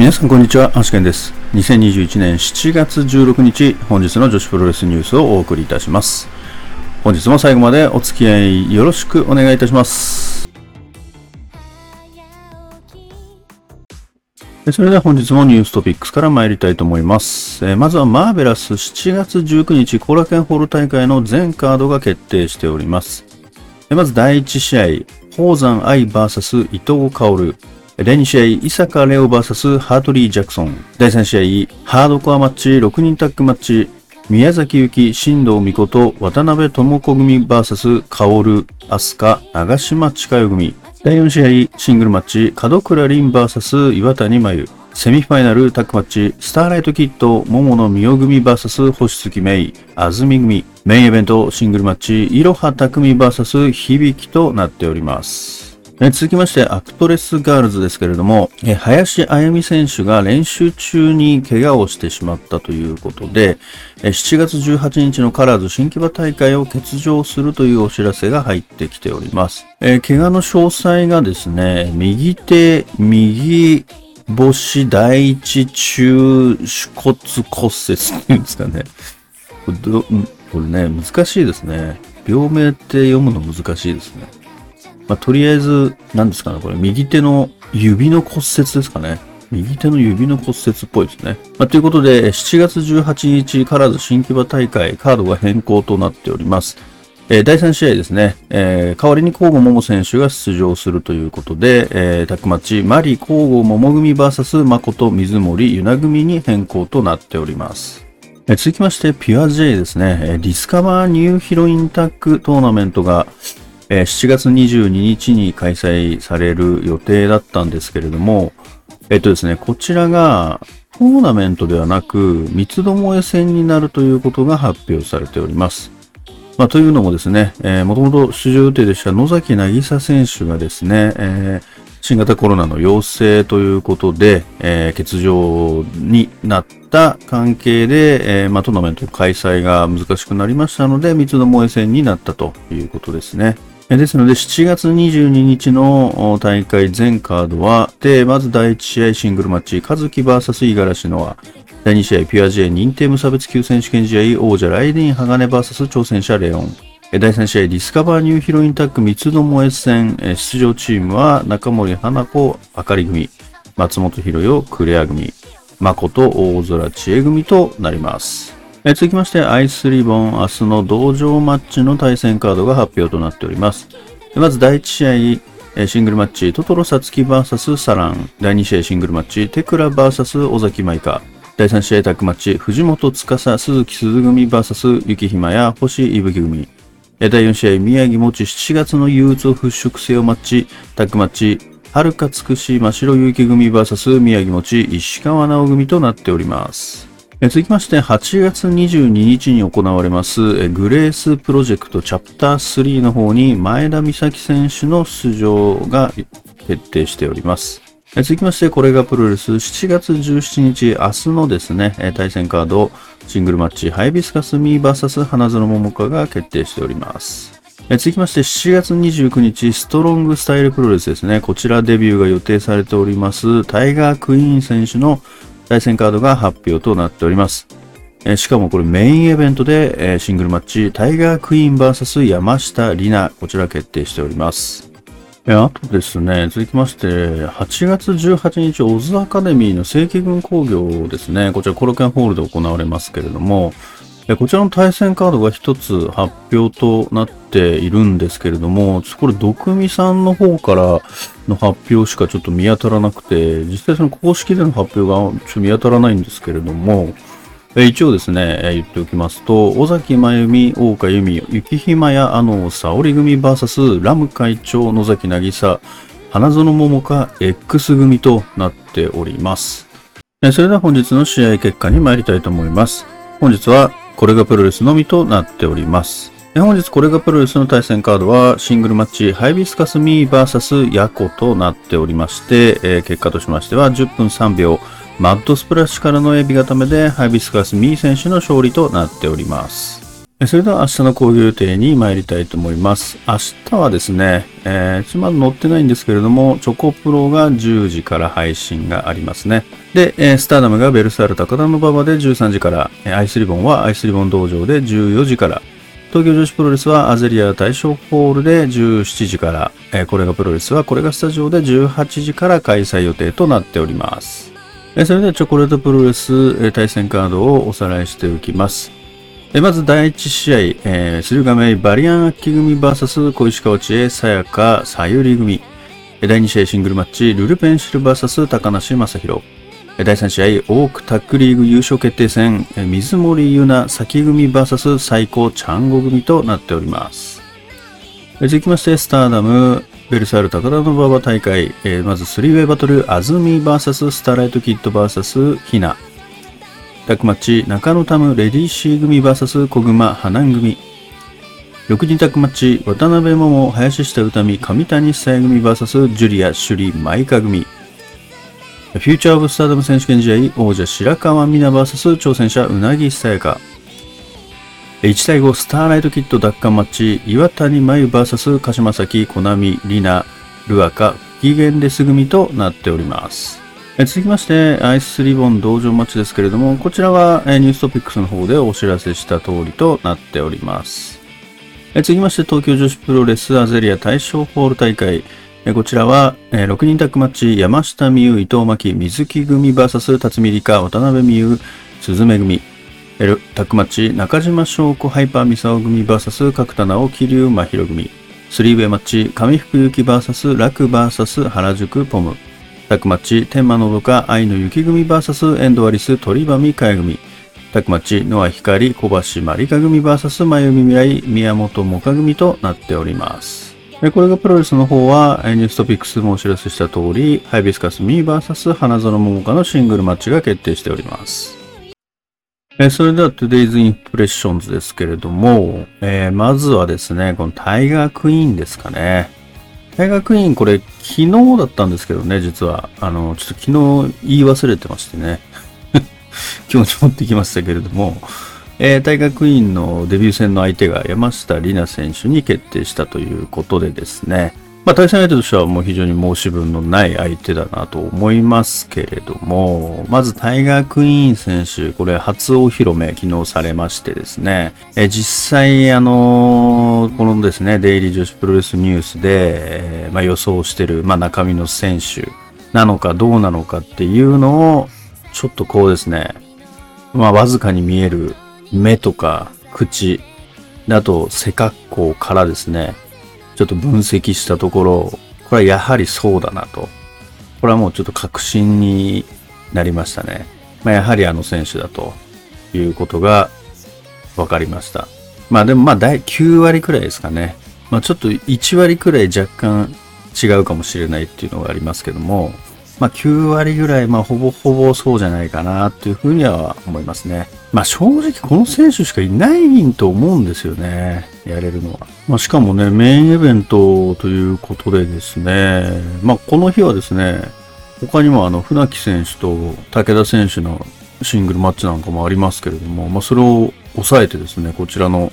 皆さんこんにちは、アシケンです。2021年7月16日、本日の女子プロレスニュースをお送りいたします。本日も最後までお付き合いよろしくお願いいたします。それでは本日もニューストピックスから参りたいと思います。えまずはマーベラス7月19日コラケンホール大会の全カードが決定しております。えまず第1試合、宝山愛 VS 伊藤薫。第2試合、伊坂レオ VS ハートリー・ジャクソン。第3試合、ハードコアマッチ6人タッグマッチ。宮崎ゆき、新藤美琴、渡辺智子組 VS 薫、飛鳥、長島千佳代組。第4試合、シングルマッチ、門倉凛 VS 岩谷真由。セミファイナルタッグマッチ、スターライトキッド、桃野美代組 VS 星月芽衣、安住組。メインイベント、シングルマッチ、いろはたくみ VS 響となっております。え続きまして、アクトレスガールズですけれども、え林あゆみ選手が練習中に怪我をしてしまったということで、え7月18日のカラーズ新木場大会を欠場するというお知らせが入ってきております。え怪我の詳細がですね、右手、右母指第一中手骨骨折っていうんですかね。これね、難しいですね。病名って読むの難しいですね。まあ、とりあえず、何ですかね、これ、右手の指の骨折ですかね。右手の指の骨折っぽいですね。まあ、ということで、7月18日、カラーズ新木場大会、カードが変更となっております。えー第3試合ですね、えー代わりに交互桃選手が出場するということで、えータッグマッチ、マリ交互桃組 VS 誠水森ゆな組に変更となっております。えー続きまして、 PURE-J ですね、えディスカバーニューヒロインタッグトーナメントが、えー7月22日に開催される予定だったんですけれども、えっとですね、こちらがトーナメントではなく、三つどもえ戦になるということが発表されております。まあ、というのもですね、もともと出場予定でした野崎渚選手がですね、えー新型コロナの陽性ということで、えー欠場になった関係で、えーまあ、トーナメント開催が難しくなりましたので、三つどもえ戦になったということですね。ですので、7月22日の大会全カードは、で、まず第1試合シングルマッチ、和樹 VS 五十嵐ノア。第2試合、ピュア J 認定無差別級選手権試合、王者ライディーン鋼 VS 挑戦者レオン。第3試合、ディスカバーニューヒロインタッグ三つどもえ戦。出場チームは、中森花子、あかり組、松本博代、クレア組、誠、大空知恵組となります。え続きまして、アイスリボン、明日の道場マッチの対戦カードが発表となっております。まず第1試合、シングルマッチ、トトロサツキ VS サラン。第2試合シングルマッチ、テクラ VS 尾崎舞香。第3試合タッグマッチ、藤本司、鈴木鈴組 VS 雪ひまや星いぶき組。第4試合、宮城もち7月の憂鬱を払拭せよマッチ、タッグマッチ、はるかつくし真白ゆき組 VS 宮城もち石川直組となっております。続きまして、8月22日に行われます、グレースプロジェクトチャプター3の方に前田美咲選手の出場が決定しております。続きまして、これがプロレス7月17日、明日のですね、対戦カード、シングルマッチ、ハイビスカスミー VS 花園桃香が決定しております。続きまして、7月29日、ストロングスタイルプロレスですね。こちらデビューが予定されております、タイガークイーン選手の対戦カードが発表となっております。えしかもこれメインイベントで、えシングルマッチ、タイガークイーン VS 山下里奈、こちら決定しております。えあとですね、続きまして、8月18日、オズアカデミーの正規軍工業ですね、こちらコロケンホールで行われますけれども、こちらの対戦カードが一つ発表となっているんですけれども、これ、ドクミさんの方からの発表しかちょっと見当たらなくて、実際その公式での発表がちょっと見当たらないんですけれども、え一応ですね、え言っておきますと、尾崎真由美、大岡由美、雪ひまやあの沙織組 VS ラム会長、野崎渚、花園桃香 X 組となっております。それでは本日の試合結果に参りたいと思います。本日はこれがプロレスのみとなっております。本日これがプロレスの対戦カードはシングルマッチハイビスカスミー VS ヤコとなっておりまして、えー結果としましては10分3秒マッドスプラッシュからのエビ固めでハイビスカスミー選手の勝利となっております。それでは明日の講義予定に参りたいと思います。明日はですね、えー、まだ載ってないんですけれども、チョコプロが10時から配信がありますね。で、えー、スターダムがベルサール高田馬場で13時から、アイスリボンはアイスリボン道場で14時から、東京女子プロレスはアゼリア大賞ホールで17時から、えー、これがプロレスはこれがスタジオで18時から開催予定となっております。それではチョコレートプロレス、対戦カードをおさらいしておきます。まず第1試合、えー、駿河メイバリアン秋組 VS 小石川知恵さやかさゆり組。第2試合シングルマッチ、ルルペンシル VS 高梨正宏。第3試合、オークタックリーグ優勝決定戦、水森優奈先組 VS 最高チャンゴ組となっております。続きまして、スターダム、ベルサール高田の馬場大会、えー、まず3ウェイバトル、アズミ VS スターライトキッド VS ヒナ。タックマッチ、中野タムレディーシー組 VS 小熊花組。6人タックマッチ、渡辺桃林下歌美上谷久也組 VS ジュリア首里舞香組。フューチャーオブスターダム選手権試合、王者白川美奈 VS 挑戦者うなぎさやか。1対5スターライトキット奪還マッチ、岩谷真由 VS 鹿島崎、小波、里奈、ルアカ、不機嫌です組となっております。続きまして、アイスリボン道場マッチですけれども、こちらはニューストピックスの方でお知らせした通りとなっております。続きまして、東京女子プロレスアゼリア大賞ホール大会。こちらは、6人タッグマッチ、山下美優、伊藤真希、水木組 VS 辰巳理香、渡辺美優、鈴芽組。タッグマッチ、中島翔子、ハイパーミサオ組 VS 角田直樹流真宙組。スリーウェイマッチ、上福幸 VS 楽 VS 原宿ポム。タクマッチ、天満のどか、愛の雪組 VS エンドアリス、鳥羽美香組。タクマッチ、ノア光、小橋まりか組 VS 真由美未来、宮本もか組となっております。これがプロレスの方は、ニューストピックスもお知らせした通り、ハイビスカスミー VS 花園桃香のシングルマッチが決定しております。それでは Today's Impressions ですけれども、えー、まずはですね、このタイガークイーンですかね。大学院これ昨日だったんですけどね、実は。あの、ちょっと昨日言い忘れてましてね。今日持ってきましたけれども、えー、大学院のデビュー戦の相手が山下里奈選手に決定したということでですね。まあ、対戦相手としてはもう非常に申し分のない相手だなと思いますけれども、まずタイガークイーン選手、これ初お披露目昨日されましてですね、え実際あのこのですね、デイリー女子プロレスニュースで、えまあ、予想してる、まあ、中身の選手なのかどうなのかっていうのを、ちょっとこうですね、まあ、わずかに見える目とか口、あと背格好からですね、ちょっと分析したところ、これはやはりそうだなと。これはもうちょっと確信になりましたね。まあ、やはりあの選手だということが分かりました。まあでもまあ9割くらいですかね。まあちょっと1割くらい若干違うかもしれないっていうのがありますけども、まあ、9割ぐらい、まあ、ほぼほぼそうじゃないかなっていうふうには思いますね。まあ、正直この選手しかいないと思うんですよね。やれるのは。まあ、しかもね、メインイベントということでですね、まあ、この日はですね、他にもあの、船木選手と武田選手のシングルマッチなんかもありますけれども、まあ、それを抑えてですね、こちらの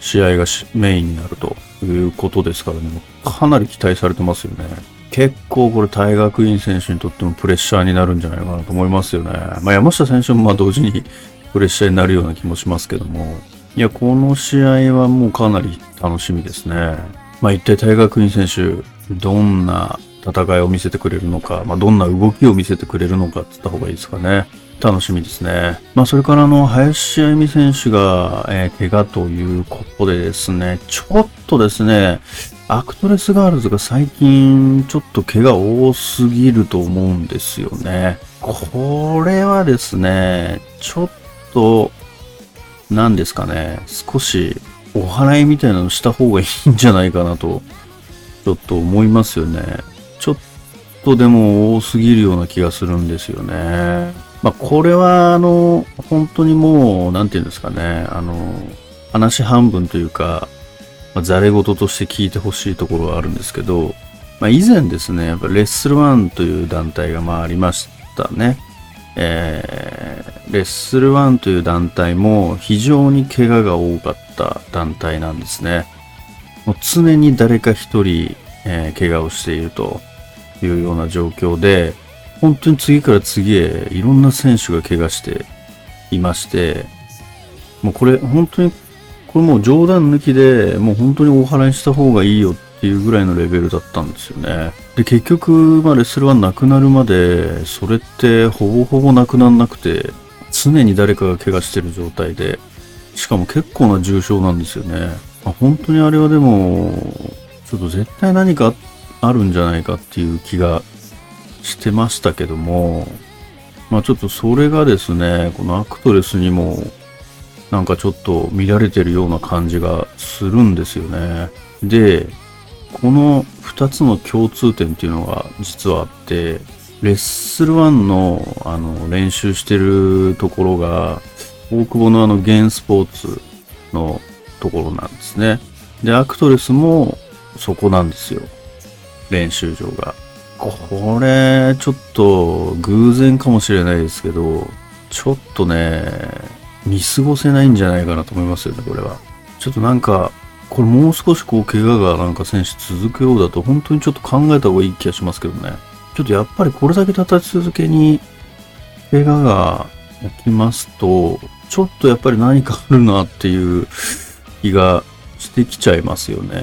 試合がメインになるということですからね、かなり期待されてますよね。結構これ大学院選手にとってもプレッシャーになるんじゃないかなと思いますよね。まあ、山下選手もまあ同時に プレッシャーになるような気もしますけども。いや、この試合はもうかなり楽しみですね。まあ一体大学院選手、どんな戦いを見せてくれるのか、まあどんな動きを見せてくれるのかって言った方がいいですかね。楽しみですね。まあ、それからあの、林歩美選手が、えー、怪我ということでですね、ちょっとですね、アクトレスガールズが最近ちょっと怪我多すぎると思うんですよね。これはですね、ちょっと、何ですかね、少しお祓いみたいなのした方がいいんじゃないかなと、ちょっと思いますよね。ちょっとでも多すぎるような気がするんですよね。まあ、これは、あの、本当にもう、なんていうんですかね、あの、話半分というか、まあ、ざれ言として聞いてほしいところはあるんですけど、まあ、以前ですね、やっぱレッスルワンという団体がまあありましたね。えー、レッスル1という団体も非常に怪我が多かった団体なんですね。もう常に誰か一人、えー、怪我をしているというような状況で、本当に次から次へいろんな選手が怪我していまして、もうこれ本当に、これもう冗談抜きでもう本当に大払いした方がいいよっていうぐらいのレベルだったんですよね。で、結局、まあレッスル1なくなるまで、それってほぼほぼなくなんなくて、常に誰かが怪我してる状態で、しかも結構な重傷なんですよね。まあ、本当にあれはでも、ちょっと絶対何かあるんじゃないかっていう気がしてましたけども、まあちょっとそれがですね、このアクトレスにもなんかちょっと見られてるような感じがするんですよね。で、この2つの共通点っていうのが実はあって、レッスル1のあの練習してるところが、大久保のあのゲンスポーツのところなんですね。で、アクトレスもそこなんですよ。練習場が。これ、ちょっと偶然かもしれないですけど、ちょっとね、見過ごせないんじゃないかなと思いますよね、これは。ちょっとなんか、これもう少しこう、怪我がなんか選手続くようだと、本当にちょっと考えた方がいい気がしますけどね。ちょっとやっぱりこれだけ立ち続けに、怪我が起きますと、ちょっとやっぱり何かあるなっていう気がしてきちゃいますよね。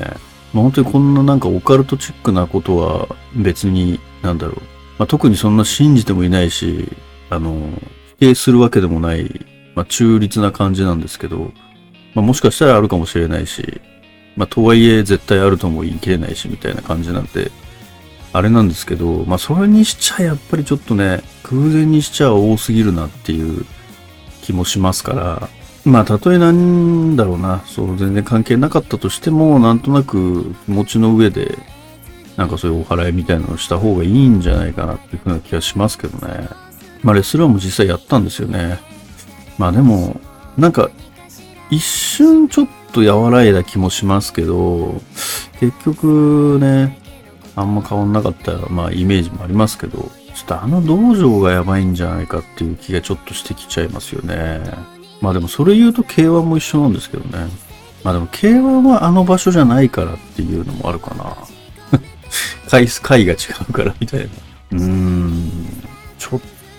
まあ、本当にこんななんかオカルトチックなことは別に、なんだろう。まあ、特にそんな信じてもいないし、あの、否定するわけでもない、まあ、中立な感じなんですけど、まあ、もしかしたらあるかもしれないし、まあ、とはいえ絶対あるとも言い切れないし、みたいな感じなんで、あれなんですけど、まあ、それにしちゃやっぱりちょっとね、空前にしちゃ多すぎるなっていう気もしますから、まあ、たとえなんだろうな、そう、全然関係なかったとしても、なんとなく気持ちの上で、なんかそういうお払いみたいなのをした方がいいんじゃないかなっていうふうな気がしますけどね。まあ、レスラーも実際やったんですよね。まあでも、なんか、一瞬ちょっと和らいだ気もしますけど、結局ね、あんま変わんなかった、まあイメージもありますけど、ちょっとあの道場がやばいんじゃないかっていう気がちょっとしてきちゃいますよね。まあでもそれ言うと K1 も一緒なんですけどね。まあでも K1 はあの場所じゃないからっていうのもあるかな。回数、回が違うからみたいな。うーん。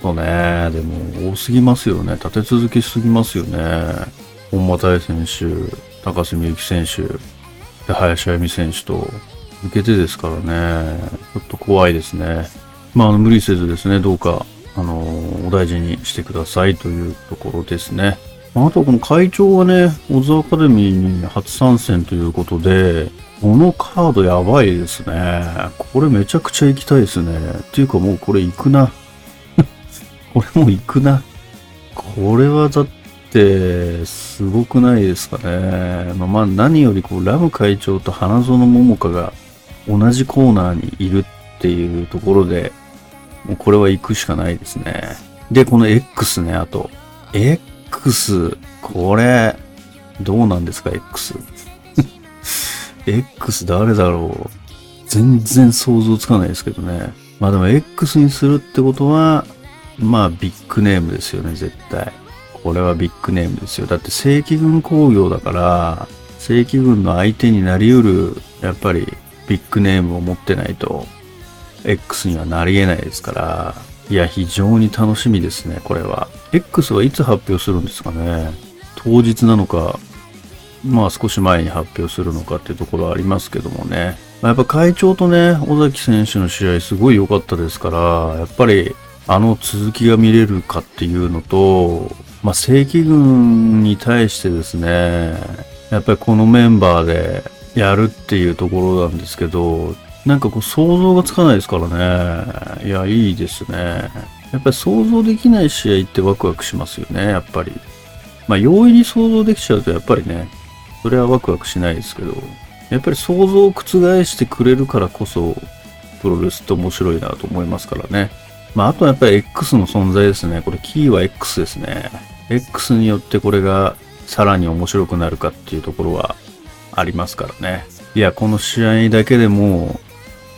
とね、でも多すぎますよね。立て続けすぎますよね。本間大選手、高須美幸選手、で林あゆみ選手と受けてですからね。ちょっと怖いですね。まあ無理せずですね、どうかあの、お大事にしてくださいというところですね。あとはこの会長がね、オズアカデミーに初参戦ということで、このカードやばいですね。これめちゃくちゃ行きたいですね。っていうかもうこれ行くな。これも行くな。これはだって、すごくないですかね。まあ、まあ、何よりこう、ラム会長と花園桃香が同じコーナーにいるっていうところで、もうこれは行くしかないですね。で、この X ね、あと。X、これ、どうなんですか、X？X 誰だろう？全然想像つかないですけどね。まあでも X にするってことは、まあビッグネームですよね、絶対。これはビッグネームですよ。だって正規軍工業だから、正規軍の相手になりうる、やっぱりビッグネームを持ってないと X にはなり得ないですから、いや、非常に楽しみですね、これは。X はいつ発表するんですかね？当日なのか、まあ少し前に発表するのかっていうところはありますけどもね。まあ、やっぱ会長とね、尾崎選手の試合すごい良かったですから、やっぱりあの続きが見れるかっていうのと、まあ正規軍に対してですね、やっぱりこのメンバーでやるっていうところなんですけど、なんかこう想像がつかないですからね。いや、いいですね。やっぱり想像できない試合ってワクワクしますよね、やっぱり。まあ、容易に想像できちゃうとやっぱりね、それはワクワクしないですけど、やっぱり想像を覆してくれるからこそ、プロレスって面白いなと思いますからね。まあ、あとはやっぱり X の存在ですね。これキーは X ですね。X によってこれがさらに面白くなるかっていうところはありますからね。いや、この試合だけでも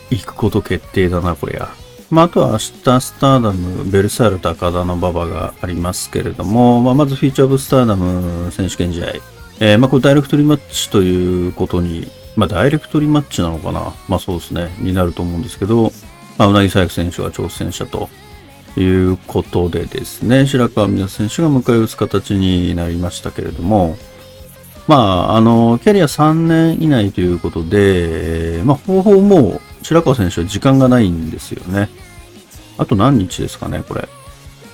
行くこと決定だな、こりゃ。まあ、あとは明日スターダム、ベルサール高田の馬場がありますけれども、まあ、まずフィーチャーブスターダム選手権試合。えー、まあ、これダイレクトリマッチということに、まあ、ダイレクトリマッチなのかなまあ、そうですね。になると思うんですけど、まあ、うなぎさやく選手が挑戦者ということでですね、白川美奈選手が迎え撃つ形になりましたけれども、まあ、あの、キャリア3年以内ということで、まあ、方法も白川選手は時間がないんですよね。あと何日ですかね、これ。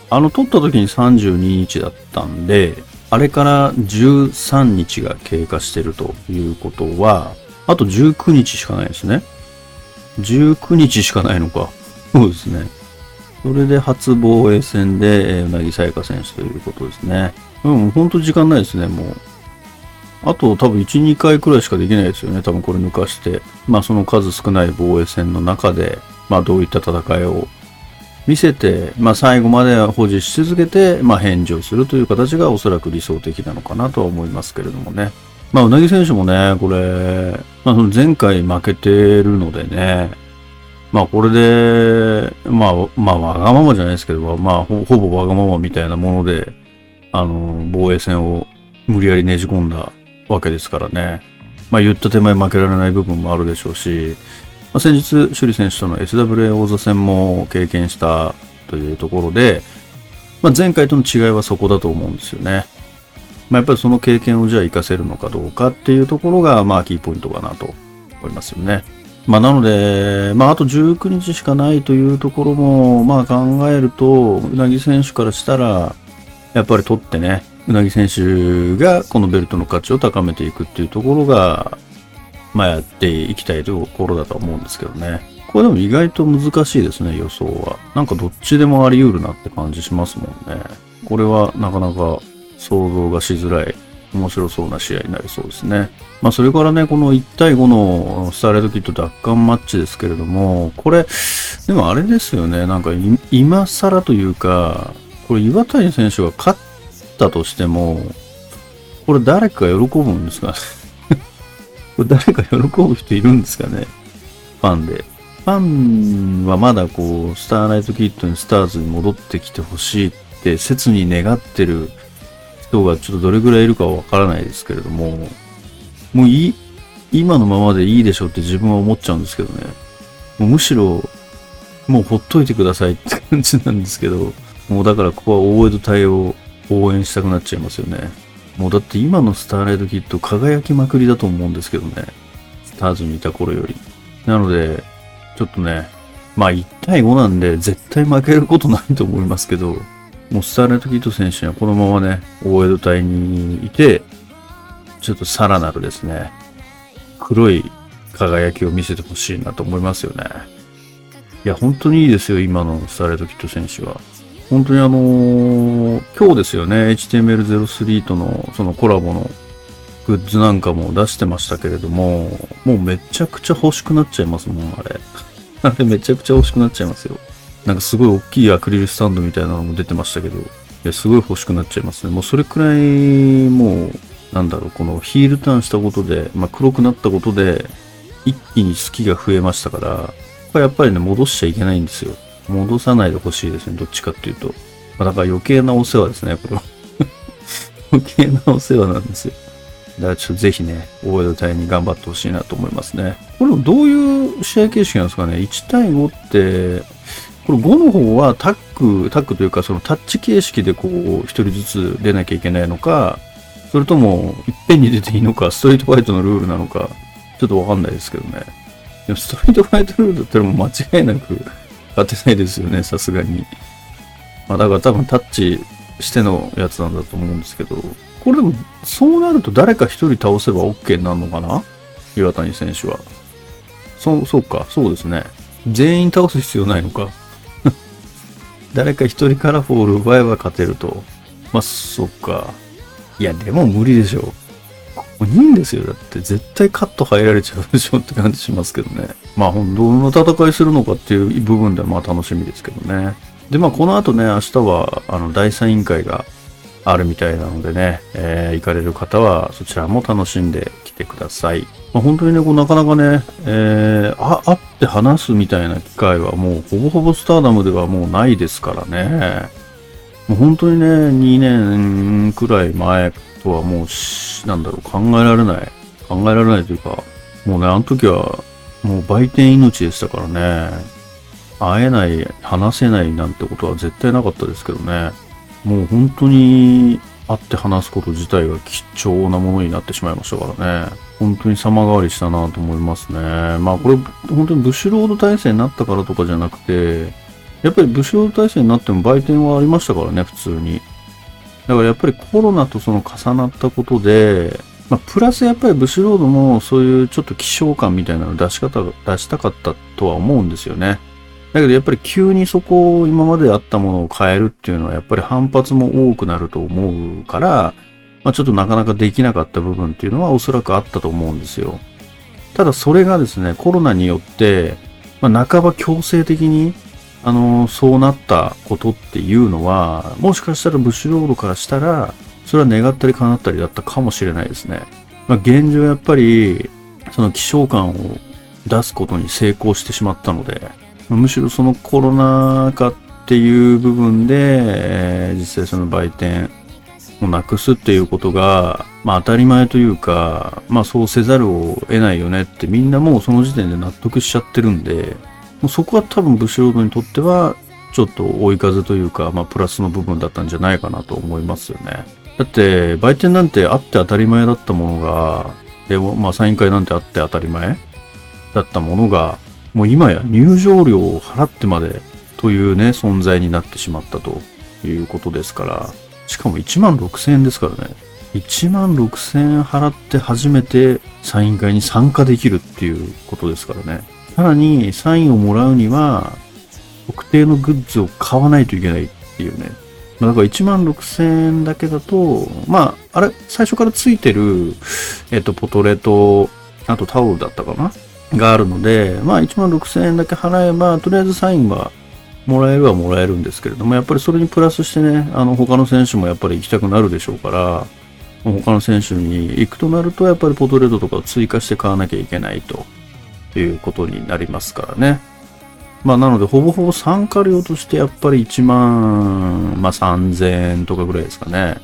あの、取った時に32日だったんで、あれから13日が経過してるということは、あと19日しかないですね。19日しかないのか。そうですね。それで初防衛戦で、え、うなぎさやか選手ということですね。うん、ほんと時間ないですね、もう。あと多分1、2回くらいしかできないですよね。多分これ抜かして。まあその数少ない防衛戦の中で、まあどういった戦いを見せて、まあ最後まで保持し続けて、まあ返事をするという形がおそらく理想的なのかなとは思いますけれどもね。まあうなぎ選手もね、これ、まあその前回負けてるのでね、まあこれで、まあ、まあわがままじゃないですけど、まあほぼわがままみたいなもので、あの、防衛戦を無理やりねじ込んだわけですからね。まあ言った手前負けられない部分もあるでしょうし、まあ、先日、首里選手との SWA 王座戦も経験したというところで、まあ、前回との違いはそこだと思うんですよね。まあ、やっぱりその経験をじゃあ活かせるのかどうかっていうところが、まあ、キーポイントかなと思いますよね。まあ、なので、まあ、あと19日しかないというところも、まあ、考えると、うなぎ選手からしたら、やっぱり取ってね、うなぎ選手がこのベルトの価値を高めていくっていうところが、まあ、やっていきたいところだと思うんですけどね。これでも意外と難しいですね、予想は。なんかどっちでもあり得るなって感じしますもんね。これはなかなか想像がしづらい、面白そうな試合になりそうですね。まあ、それからね、この1対5のスターレッドキット奪還マッチですけれども、これ、でもあれですよね、なんか今更というか、これ岩谷選手が勝ったとしても、これ誰か喜ぶんですか これ誰か喜ぶ人いるんですかねファンで。ファンはまだこう、スターナイトキッドにスターズに戻ってきてほしいって切に願ってる人がちょっとどれぐらいいるかわからないですけれども、もういい、今のままでいいでしょうって自分は思っちゃうんですけどね。もうむしろ、もうほっといてくださいって感じなんですけど、もうだからここは大江戸隊を応援したくなっちゃいますよね。もうだって今のスターライトキッド輝きまくりだと思うんですけどね。スターズにいた頃より。なので、ちょっとね、まあ1対5なんで絶対負けることないと思いますけど、もうスターライトキッド選手にはこのままね、大江戸隊にいて、ちょっとさらなるですね、黒い輝きを見せてほしいなと思いますよね。いや、本当にいいですよ、今のスターライトキッド選手は。本当にあのー、今日ですよね、HTML03 とのそのコラボのグッズなんかも出してましたけれども、もうめちゃくちゃ欲しくなっちゃいますもん、あれ。あれめちゃくちゃ欲しくなっちゃいますよ。なんかすごい大きいアクリルスタンドみたいなのも出てましたけど、いや、すごい欲しくなっちゃいますね。もうそれくらい、もう、なんだろう、このヒールターンしたことで、まあ、黒くなったことで、一気に好きが増えましたから、これやっぱりね、戻しちゃいけないんですよ。戻さないでほしいですね、どっちかっていうと。まあ、だから余計なお世話ですね、これは。余計なお世話なんですよ。だからちょっとぜひね、大江戸隊に頑張ってほしいなと思いますね。これもどういう試合形式なんですかね ?1 対5って、これ5の方はタック、タックというかそのタッチ形式でこう、1人ずつ出なきゃいけないのか、それとも、いっぺんに出ていいのか、ストリートファイトのルールなのか、ちょっとわかんないですけどね。でもストリートファイトルールだったらもう間違いなく 勝てないですよね、さすがに。まあだから多分タッチしてのやつなんだと思うんですけど、これでも、そうなると誰か一人倒せば OK になるのかな？岩谷選手は。そう、そうか、そうですね。全員倒す必要ないのか。誰か一人からフォール奪えば勝てると。まあ、そっか。いや、でも無理でしょ。5人ですよ。だって絶対カット入られちゃうでしょって感じしますけどね。まあ、どの戦いするのかっていう部分ではまあ楽しみですけどね。で、まあ、この後ね、明日は、あの、第三委員会があるみたいなのでね、えー、行かれる方はそちらも楽しんできてください。まあ、本当にね、こうなかなかね、えー、あ、会って話すみたいな機会はもうほぼほぼスターダムではもうないですからね。もう本当にね、2年くらい前とはもう、なんだろう、考えられない。考えられないというか、もうね、あの時はもう売店命でしたからね。会えない、話せないなんてことは絶対なかったですけどね。もう本当に会って話すこと自体が貴重なものになってしまいましたからね。本当に様変わりしたなと思いますね。まあこれ本当にブッシュロード体制になったからとかじゃなくて、やっぱりブッシュロード体制になっても売店はありましたからね、普通に。だからやっぱりコロナとその重なったことで、まあ、プラスやっぱりブッシュロードもそういうちょっと希少感みたいなの出し方、出したかったとは思うんですよね。だけどやっぱり急にそこを今まであったものを変えるっていうのはやっぱり反発も多くなると思うから、まあ、ちょっとなかなかできなかった部分っていうのはおそらくあったと思うんですよ。ただそれがですね、コロナによって、まあ、半ば強制的に、あの、そうなったことっていうのは、もしかしたらブッシュロードからしたら、それは願ったり叶ったりだったかもしれないですね。まあ、現状やっぱり、その希少感を出すことに成功してしまったので、むしろそのコロナ禍っていう部分で、えー、実際その売店をなくすっていうことが、まあ当たり前というか、まあそうせざるを得ないよねってみんなもうその時点で納得しちゃってるんで、もうそこは多分ブシロードにとっては、ちょっと追い風というか、まあプラスの部分だったんじゃないかなと思いますよね。だって、売店なんてあって当たり前だったものが、でも、まあサイン会なんてあって当たり前だったものが、もう今や入場料を払ってまでというね、存在になってしまったということですから、しかも1万6000円ですからね。1万6000円払って初めてサイン会に参加できるっていうことですからね。さらにサインをもらうには、特定のグッズを買わないといけないっていうね。だから1万6000円だけだと、まあ、あれ、最初からついてる、えっと、ポトレと、あとタオルだったかな？があるので、まあ1万6000円だけ払えば、とりあえずサインはもらえるはもらえるんですけれども、やっぱりそれにプラスしてね、あの他の選手もやっぱり行きたくなるでしょうから、他の選手に行くとなると、やっぱりポトレードとかを追加して買わなきゃいけないということになりますからね。まあなので、ほぼほぼ参加料としてやっぱり1万、まあ3000円とかぐらいですかね。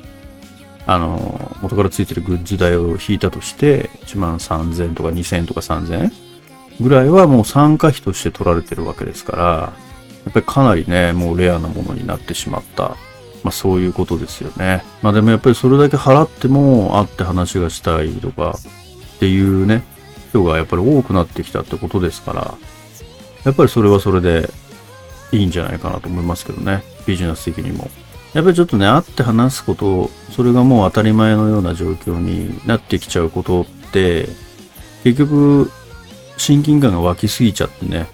あの、元からついてるグッズ代を引いたとして、1万3000円とか2000とか3000ぐらいはもう参加費として取られてるわけですから、やっぱりかなりね、もうレアなものになってしまった。まあそういうことですよね。まあでもやっぱりそれだけ払っても会って話がしたいとかっていうね、人がやっぱり多くなってきたってことですから、やっぱりそれはそれでいいんじゃないかなと思いますけどね。ビジネス的にも。やっぱりちょっとね、会って話すこと、それがもう当たり前のような状況になってきちゃうことって、結局、親近感が湧きすぎちゃってね、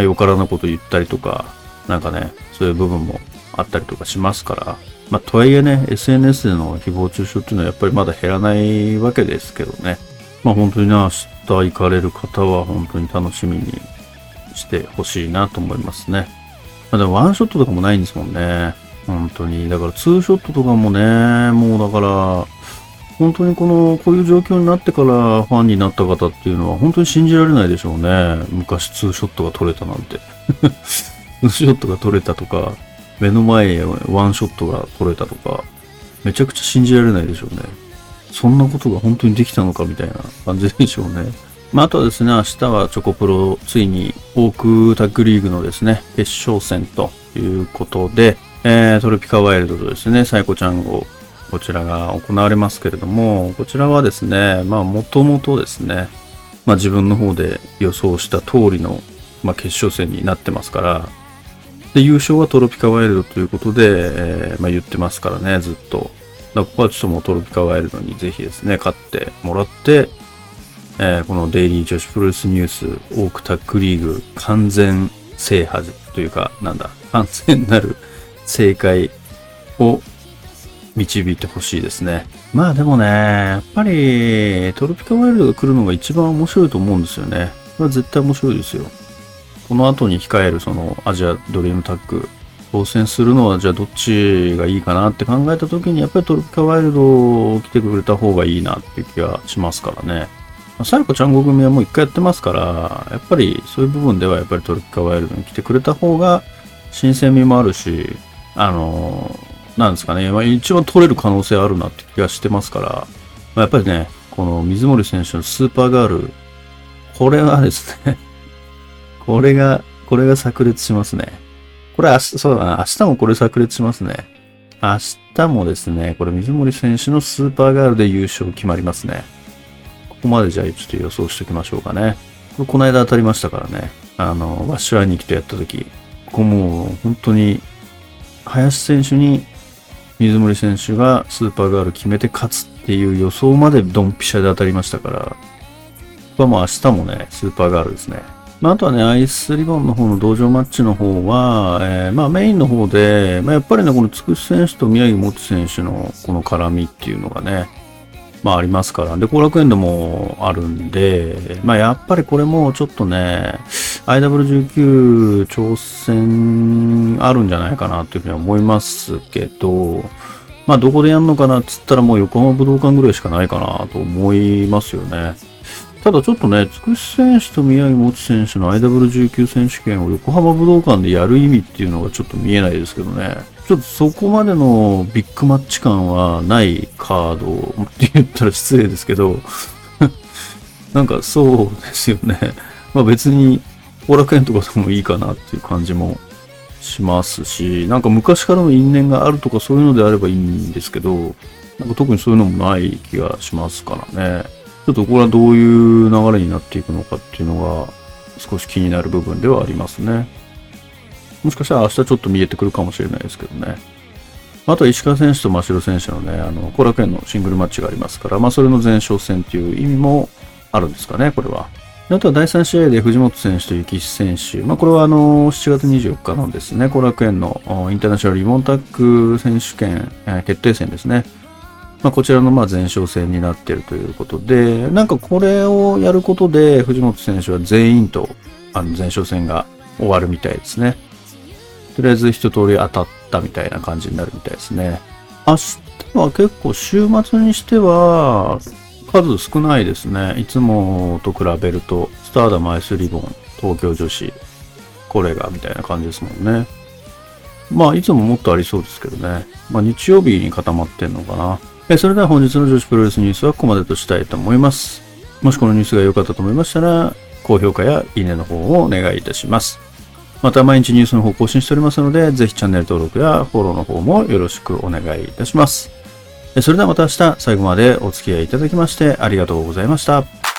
まあ、よからぬこと言ったりとか、なんかね、そういう部分もあったりとかしますから、まあ、とはいえね、SNS での誹謗中傷っていうのはやっぱりまだ減らないわけですけどね。まあ本当にな、明日行かれる方は本当に楽しみにしてほしいなと思いますね。まあでもワンショットとかもないんですもんね。本当に。だからツーショットとかもね、もうだから、本当にこの、こういう状況になってからファンになった方っていうのは本当に信じられないでしょうね。昔ツーショットが撮れたなんて。ツーショットが撮れたとか、目の前へワンショットが撮れたとか、めちゃくちゃ信じられないでしょうね。そんなことが本当にできたのかみたいな感じでしょうね。まあ、あとはですね、明日はチョコプロ、ついにオークタッグリーグのですね、決勝戦ということで、えー、トロピカワイルドとですね、サイコちゃん号、こちらが行われますけれども、こちらはですね、まあ、もともとですね、まあ、自分の方で予想した通りの、まあ、決勝戦になってますから、で、優勝はトロピカワイルドということで、えー、まあ、言ってますからね、ずっと。だここはちょっともうトロピカワイルドにぜひですね、勝ってもらって、えー、このデイリー女子プロレスニュースオークタックリーグ完全制覇というか、なんだ、完全なる正解を導いてほしいですね。まあでもね、やっぱりトロピカワイルドが来るのが一番面白いと思うんですよね。これは絶対面白いですよ。この後に控えるそのアジアドリームタッグ挑戦するのはじゃあどっちがいいかなって考えた時にやっぱりトロピカワイルドを来てくれた方がいいなっていう気がしますからね。サイコちゃんご組はもう一回やってますから、やっぱりそういう部分ではやっぱりトロピカワイルドに来てくれた方が新鮮味もあるし、あのなんですかね、まあ、一番取れる可能性あるなって気がしてますから、まあ、やっぱりね、この水森選手のスーパーガール、これはですね これが、これが炸裂しますね。これ明日、そうだな、明日もこれ炸裂しますね。明日もですね、これ水森選手のスーパーガールで優勝決まりますね。ここまでじゃあちょっと予想しておきましょうかね。これこの間当たりましたからね。あの、ワッシュアイに来てやった時、ここもう本当に、林選手に水森選手がスーパーガール決めて勝つっていう予想までドンピシャで当たりましたから、まあ明日もね、スーパーガールですね。まあ、あとはね、アイスリボンの方の道場マッチの方は、えー、まあメインの方で、まあ、やっぱりね、このつくし選手と宮城元選手のこの絡みっていうのがね、まあありますから。で、後楽園でもあるんで、まあやっぱりこれもちょっとね、IW19 挑戦あるんじゃないかなというふうに思いますけど、まあどこでやるのかなっつったらもう横浜武道館ぐらいしかないかなと思いますよね。ただちょっとね、つくし選手と宮城元選手の IW19 選手権を横浜武道館でやる意味っていうのがちょっと見えないですけどね。ちょっとそこまでのビッグマッチ感はないカードって言ったら失礼ですけど なんかそうですよね。まあ別に後楽園とかでもいいかなっていう感じもしますし、なんか昔からの因縁があるとかそういうのであればいいんですけど、なんか特にそういうのもない気がしますからね。ちょっとこれはどういう流れになっていくのかっていうのが少し気になる部分ではありますね。もしかしたら明日ちょっと見えてくるかもしれないですけどね。あとは石川選手と真城選手のね、あの、後楽園のシングルマッチがありますから、まあそれの前哨戦っていう意味もあるんですかね、これは。あとは第3試合で藤本選手と幸志選手。まあこれはあの、7月24日のですね、後楽園のインターナショナルリボンタック選手権、え、決定戦ですね。まあ、こちらのま前哨戦になっているということで、なんかこれをやることで、藤本選手は全員とあの前哨戦が終わるみたいですね。とりあえず一通り当たったみたいな感じになるみたいですね。明日は結構週末にしては数少ないですね。いつもと比べると、スターダムアイスリボン、東京女子、これがみたいな感じですもんね。まあ、いつももっとありそうですけどね。まあ、日曜日に固まってんのかな。えそれでは本日の女子プロレスニュースはここまでとしたいと思います。もしこのニュースが良かったと思いましたら、高評価やいいねの方をお願いいたします。また毎日ニュースの方更新しておりますので、ぜひチャンネル登録やフォローの方もよろしくお願いいたします。それではまた明日最後までお付き合いいただきましてありがとうございました。